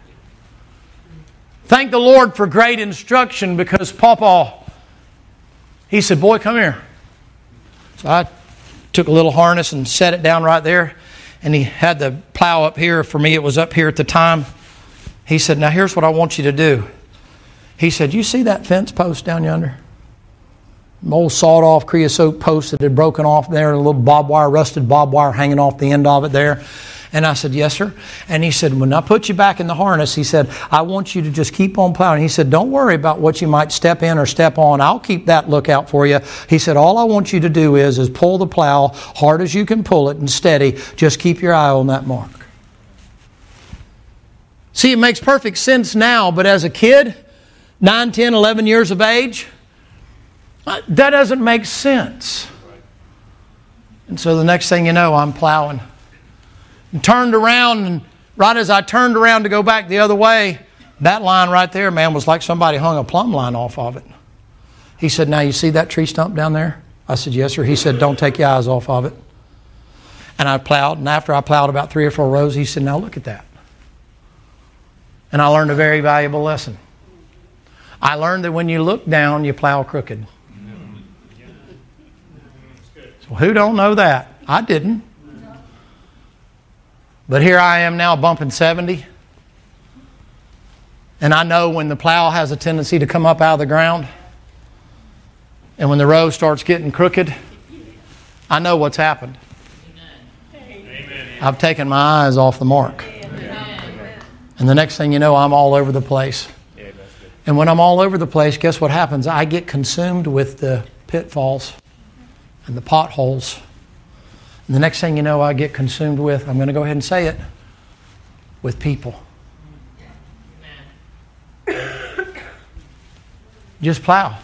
Thank the Lord for great instruction because Papa, he said, Boy, come here. So I took a little harness and set it down right there. And he had the plow up here. For me, it was up here at the time. He said, Now here's what I want you to do. He said, You see that fence post down yonder? An old sawed off creosote post that had broken off there, and a little barbed wire, rusted barbed wire hanging off the end of it there. And I said, Yes, sir. And he said, When I put you back in the harness, he said, I want you to just keep on plowing. He said, Don't worry about what you might step in or step on. I'll keep that lookout for you. He said, All I want you to do is, is pull the plow hard as you can pull it and steady. Just keep your eye on that mark. See, it makes perfect sense now, but as a kid, 9, 10, 11 years of age, that doesn't make sense. And so the next thing you know, I'm plowing and turned around and right as I turned around to go back the other way, that line right there, man, was like somebody hung a plumb line off of it. He said, Now you see that tree stump down there? I said, Yes, sir. He said, Don't take your eyes off of it. And I plowed, and after I plowed about three or four rows, he said, Now look at that. And I learned a very valuable lesson. I learned that when you look down, you plow crooked. So who don't know that? I didn't. But here I am now bumping 70. And I know when the plow has a tendency to come up out of the ground. And when the road starts getting crooked, I know what's happened. I've taken my eyes off the mark. And the next thing you know, I'm all over the place. And when I'm all over the place, guess what happens? I get consumed with the pitfalls and the potholes. And the next thing you know, I get consumed with, I'm going to go ahead and say it, with people. Just plow.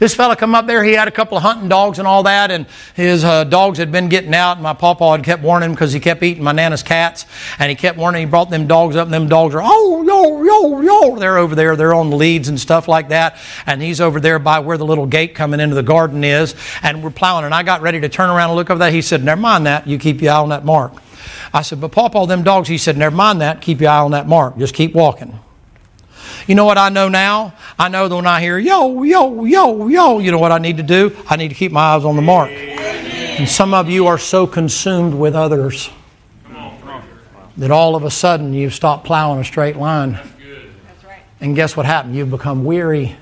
This fella come up there, he had a couple of hunting dogs and all that, and his uh, dogs had been getting out, and my papa had kept warning him because he kept eating my nana's cats, and he kept warning, he brought them dogs up, and them dogs are, oh, yo, yo, yo, they're over there, they're on the leads and stuff like that, and he's over there by where the little gate coming into the garden is, and we're plowing, and I got ready to turn around and look over that. He said, never mind that, you keep your eye on that mark. I said, but Papa, them dogs, he said, never mind that, keep your eye on that mark, just keep walking. You know what I know now? I know that when I hear yo, yo, yo, yo, you know what I need to do? I need to keep my eyes on the mark. And some of you are so consumed with others that all of a sudden you've stopped plowing a straight line. And guess what happened? You've become weary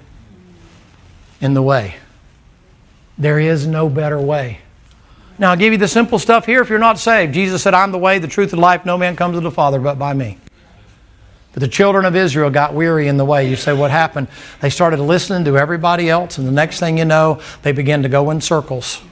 in the way. There is no better way. Now, I'll give you the simple stuff here if you're not saved. Jesus said, I'm the way, the truth, and life. No man comes to the Father but by me. But the children of Israel got weary in the way. You say, what happened? They started listening to everybody else, and the next thing you know, they began to go in circles.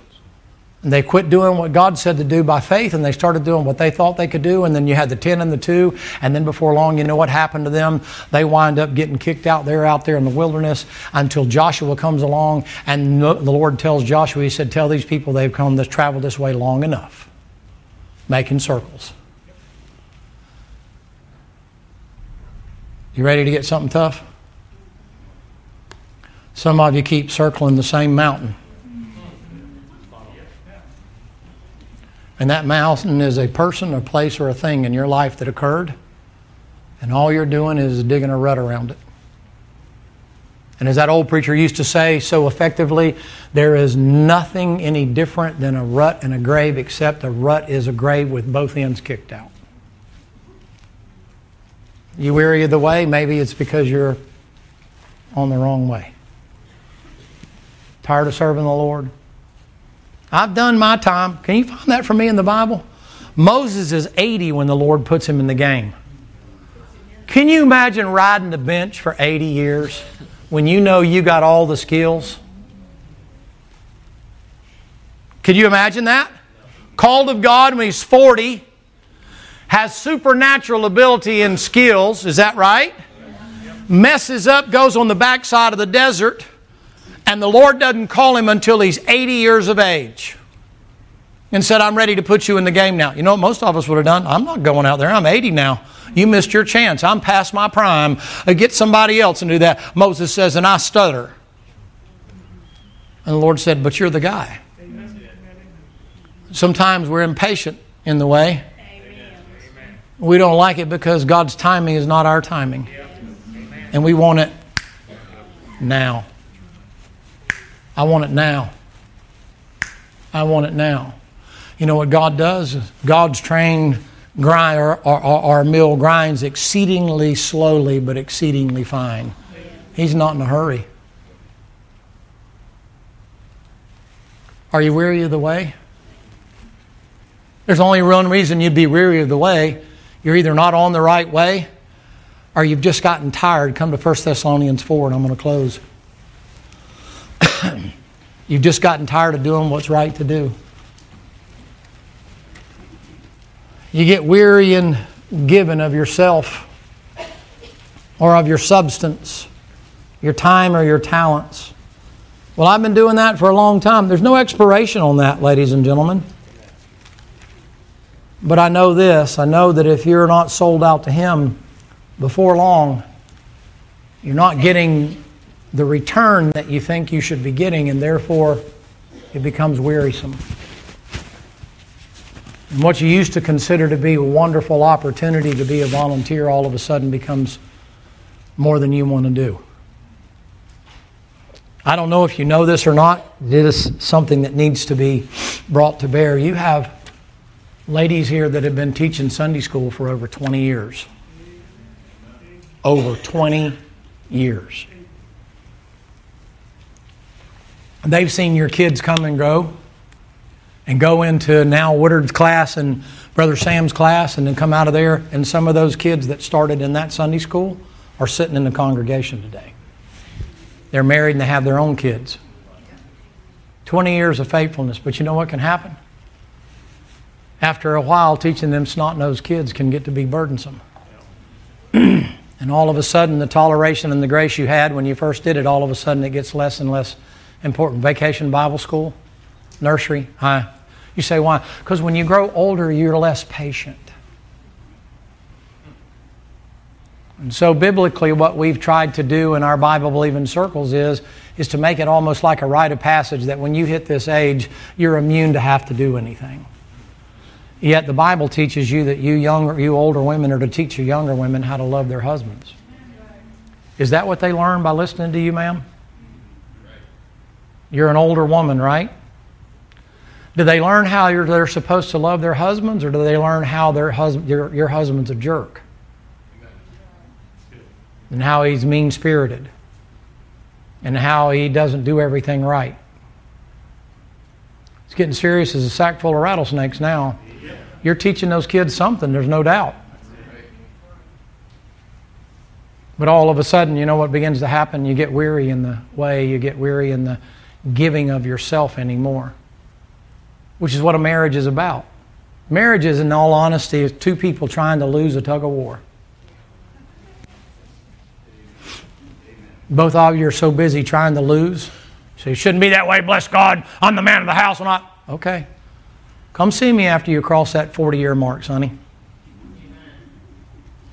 And they quit doing what God said to do by faith, and they started doing what they thought they could do. And then you had the 10 and the 2, and then before long, you know what happened to them? They wind up getting kicked out there, out there in the wilderness, until Joshua comes along, and the Lord tells Joshua, He said, Tell these people they've come this traveled this way long enough, making circles. You ready to get something tough? Some of you keep circling the same mountain. And that mountain is a person, a place, or a thing in your life that occurred. And all you're doing is digging a rut around it. And as that old preacher used to say so effectively, there is nothing any different than a rut and a grave, except a rut is a grave with both ends kicked out. You weary of the way? Maybe it's because you're on the wrong way. Tired of serving the Lord? I've done my time. Can you find that for me in the Bible? Moses is 80 when the Lord puts him in the game. Can you imagine riding the bench for 80 years when you know you got all the skills? Could you imagine that? Called of God when he's 40, has supernatural ability and skills, is that right? Messes up, goes on the backside of the desert, and the Lord doesn't call him until he's 80 years of age. And said, I'm ready to put you in the game now. You know what most of us would have done? I'm not going out there. I'm 80 now. You missed your chance. I'm past my prime. Uh, Get somebody else and do that. Moses says, and I stutter. And the Lord said, But you're the guy. Sometimes we're impatient in the way. We don't like it because God's timing is not our timing. And we want it now. I want it now. I want it now. You know what God does? God's trained grind or, or, or mill grinds exceedingly slowly but exceedingly fine. He's not in a hurry. Are you weary of the way? There's only one reason you'd be weary of the way. You're either not on the right way or you've just gotten tired. Come to 1 Thessalonians 4 and I'm going to close. you've just gotten tired of doing what's right to do. You get weary and giving of yourself or of your substance, your time or your talents. Well, I've been doing that for a long time. There's no expiration on that, ladies and gentlemen. But I know this I know that if you're not sold out to Him before long, you're not getting the return that you think you should be getting, and therefore it becomes wearisome. And what you used to consider to be a wonderful opportunity to be a volunteer all of a sudden becomes more than you want to do. I don't know if you know this or not. It is something that needs to be brought to bear. You have ladies here that have been teaching Sunday school for over 20 years. Over 20 years. they've seen your kids come and go and go into now Woodard's class and Brother Sam's class and then come out of there. And some of those kids that started in that Sunday school are sitting in the congregation today. They're married and they have their own kids. 20 years of faithfulness. But you know what can happen? After a while, teaching them snot nosed kids can get to be burdensome. and all of a sudden, the toleration and the grace you had when you first did it, all of a sudden it gets less and less important. Vacation Bible school, nursery, hi. You say, why? Because when you grow older, you're less patient. And so, biblically, what we've tried to do in our Bible believing circles is, is to make it almost like a rite of passage that when you hit this age, you're immune to have to do anything. Yet the Bible teaches you that you younger, you older women are to teach your younger women how to love their husbands. Is that what they learn by listening to you, ma'am? You're an older woman, right? Do they learn how they're supposed to love their husbands, or do they learn how their hus- your, your husband's a jerk? And how he's mean spirited? And how he doesn't do everything right? It's getting serious as a sack full of rattlesnakes now. You're teaching those kids something, there's no doubt. But all of a sudden, you know what begins to happen? You get weary in the way, you get weary in the giving of yourself anymore which is what a marriage is about. Marriage is, in all honesty, is two people trying to lose a tug of war. Both of you are so busy trying to lose. So you shouldn't be that way. Bless God. I'm the man of the house. I'm not. Okay. Come see me after you cross that 40 year mark, sonny.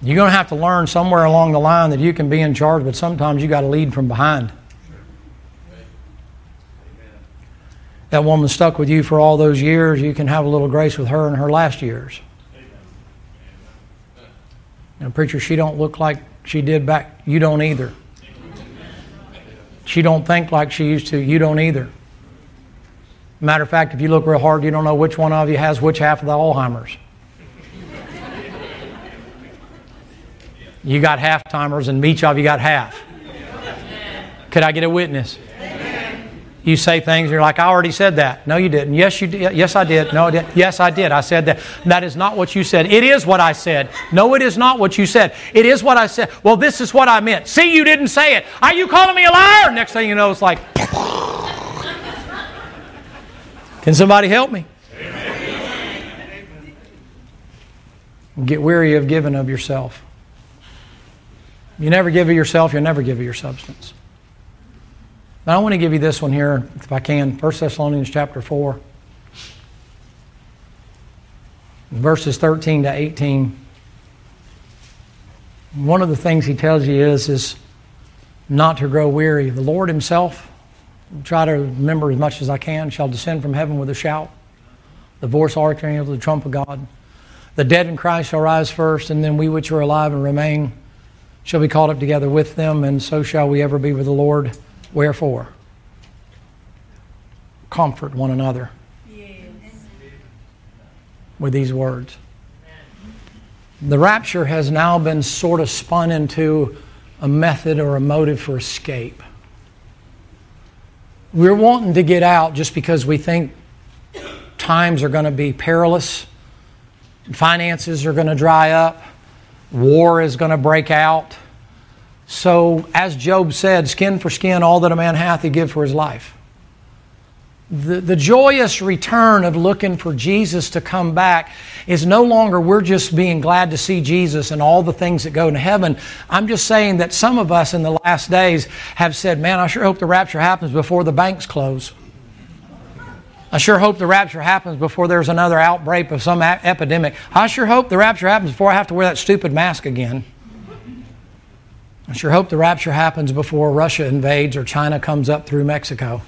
You're going to have to learn somewhere along the line that you can be in charge, but sometimes you got to lead from behind. that woman stuck with you for all those years, you can have a little grace with her in her last years. Now, preacher, she don't look like she did back. You don't either. She don't think like she used to. You don't either. Matter of fact, if you look real hard, you don't know which one of you has which half of the Alzheimer's. You got half timers, and each of you got half. Could I get a witness? You say things and you're like, I already said that. No, you didn't. Yes, you did. Yes, I did. No, I did. Yes, I did. I said that. That is not what you said. It is what I said. No, it is not what you said. It is what I said. Well, this is what I meant. See, you didn't say it. Are you calling me a liar? Next thing you know, it's like, can somebody help me? Get weary of giving of yourself. You never give of yourself, you'll never give of your substance. Now I want to give you this one here, if I can. 1 Thessalonians chapter 4, verses 13 to 18. One of the things he tells you is, is not to grow weary. The Lord himself, try to remember as much as I can, shall descend from heaven with a shout, the voice archangel, the trump of God. The dead in Christ shall rise first, and then we which are alive and remain shall be caught up together with them, and so shall we ever be with the Lord. Wherefore? Comfort one another with these words. The rapture has now been sort of spun into a method or a motive for escape. We're wanting to get out just because we think times are going to be perilous, finances are going to dry up, war is going to break out. So, as Job said, skin for skin, all that a man hath, he give for his life. The, the joyous return of looking for Jesus to come back is no longer we're just being glad to see Jesus and all the things that go to heaven. I'm just saying that some of us in the last days have said, Man, I sure hope the rapture happens before the banks close. I sure hope the rapture happens before there's another outbreak of some a- epidemic. I sure hope the rapture happens before I have to wear that stupid mask again. I sure hope the rapture happens before Russia invades or China comes up through Mexico.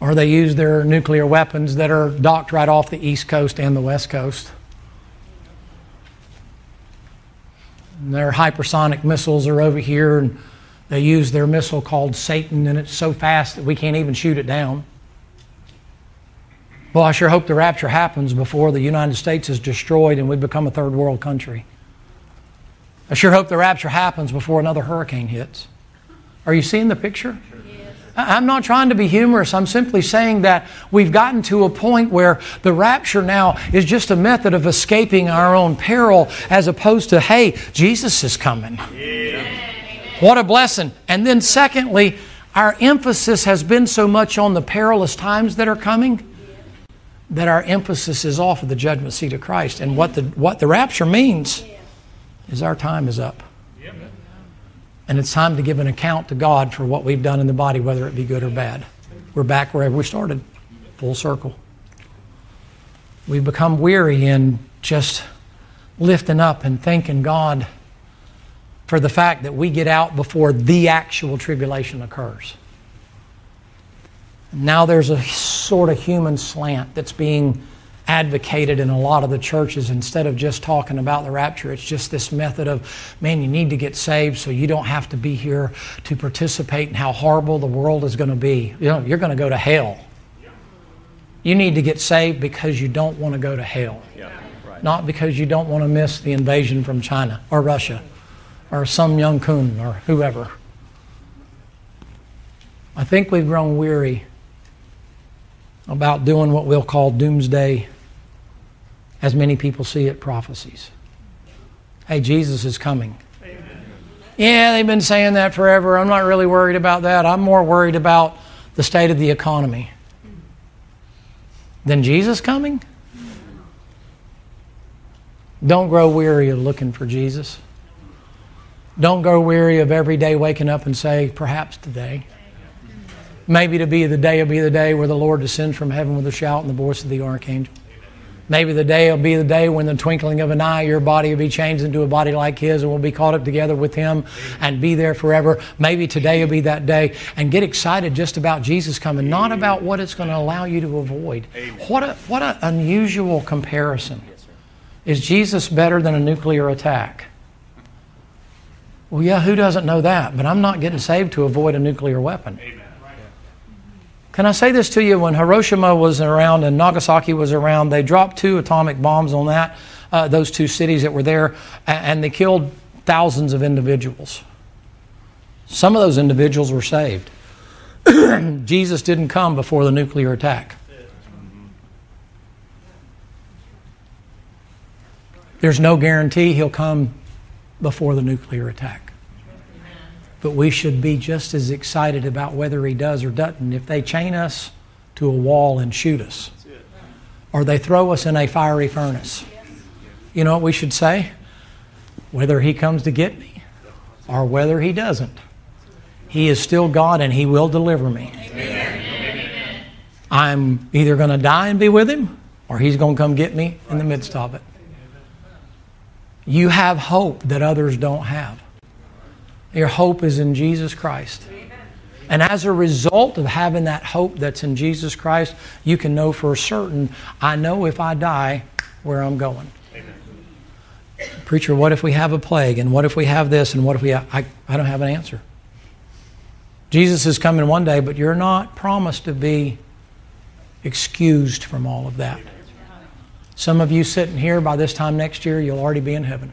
Or they use their nuclear weapons that are docked right off the East Coast and the West Coast. And their hypersonic missiles are over here, and they use their missile called Satan, and it's so fast that we can't even shoot it down. Well, I sure hope the rapture happens before the United States is destroyed and we become a third world country. I sure hope the rapture happens before another hurricane hits. Are you seeing the picture? I- I'm not trying to be humorous. I'm simply saying that we've gotten to a point where the rapture now is just a method of escaping our own peril as opposed to, hey, Jesus is coming. What a blessing. And then, secondly, our emphasis has been so much on the perilous times that are coming that our emphasis is off of the judgment seat of Christ. And what the, what the rapture means is our time is up. And it's time to give an account to God for what we've done in the body, whether it be good or bad. We're back wherever we started, full circle. We've become weary in just lifting up and thanking God for the fact that we get out before the actual tribulation occurs. Now there's a sort of human slant that's being advocated in a lot of the churches instead of just talking about the rapture. It's just this method of, man, you need to get saved so you don't have to be here to participate in how horrible the world is going to be. You know, you're going to go to hell. You need to get saved because you don't want to go to hell, not because you don't want to miss the invasion from China or Russia or Kim Jong Un or whoever. I think we've grown weary about doing what we'll call doomsday, as many people see it, prophecies. Hey, Jesus is coming. Yeah, they've been saying that forever. I'm not really worried about that. I'm more worried about the state of the economy. Than Jesus coming? Don't grow weary of looking for Jesus. Don't grow weary of every day waking up and say, perhaps today. Maybe to be the day will be the day where the Lord descends from heaven with a shout and the voice of the archangel. Maybe the day will be the day when the twinkling of an eye your body will be changed into a body like his and we'll be caught up together with him and be there forever. Maybe today will be that day. And get excited just about Jesus coming, not about what it's going to allow you to avoid. What a what an unusual comparison. Is Jesus better than a nuclear attack? Well, yeah, who doesn't know that? But I'm not getting saved to avoid a nuclear weapon. Can I say this to you? When Hiroshima was around and Nagasaki was around, they dropped two atomic bombs on that, uh, those two cities that were there, and they killed thousands of individuals. Some of those individuals were saved. Jesus didn't come before the nuclear attack. There's no guarantee he'll come before the nuclear attack. But we should be just as excited about whether he does or doesn't. If they chain us to a wall and shoot us, or they throw us in a fiery furnace, you know what we should say? Whether he comes to get me or whether he doesn't, he is still God and he will deliver me. I'm either going to die and be with him or he's going to come get me in the midst of it. You have hope that others don't have. Your hope is in Jesus Christ. And as a result of having that hope that's in Jesus Christ, you can know for certain, I know if I die where I'm going. Amen. Preacher, what if we have a plague? And what if we have this? And what if we have, I, I don't have an answer. Jesus is coming one day, but you're not promised to be excused from all of that. Some of you sitting here, by this time next year, you'll already be in heaven.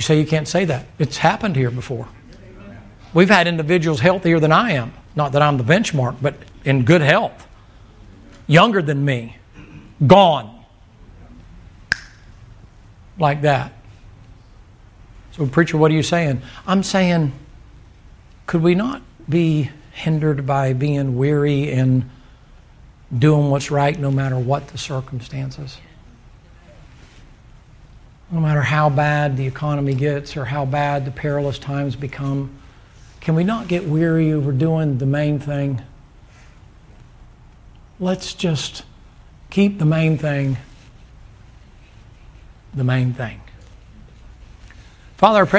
You say you can't say that. It's happened here before. We've had individuals healthier than I am. Not that I'm the benchmark, but in good health. Younger than me. Gone. Like that. So, preacher, what are you saying? I'm saying, could we not be hindered by being weary and doing what's right no matter what the circumstances? No matter how bad the economy gets or how bad the perilous times become, can we not get weary over doing the main thing? Let's just keep the main thing the main thing. Father, I pray.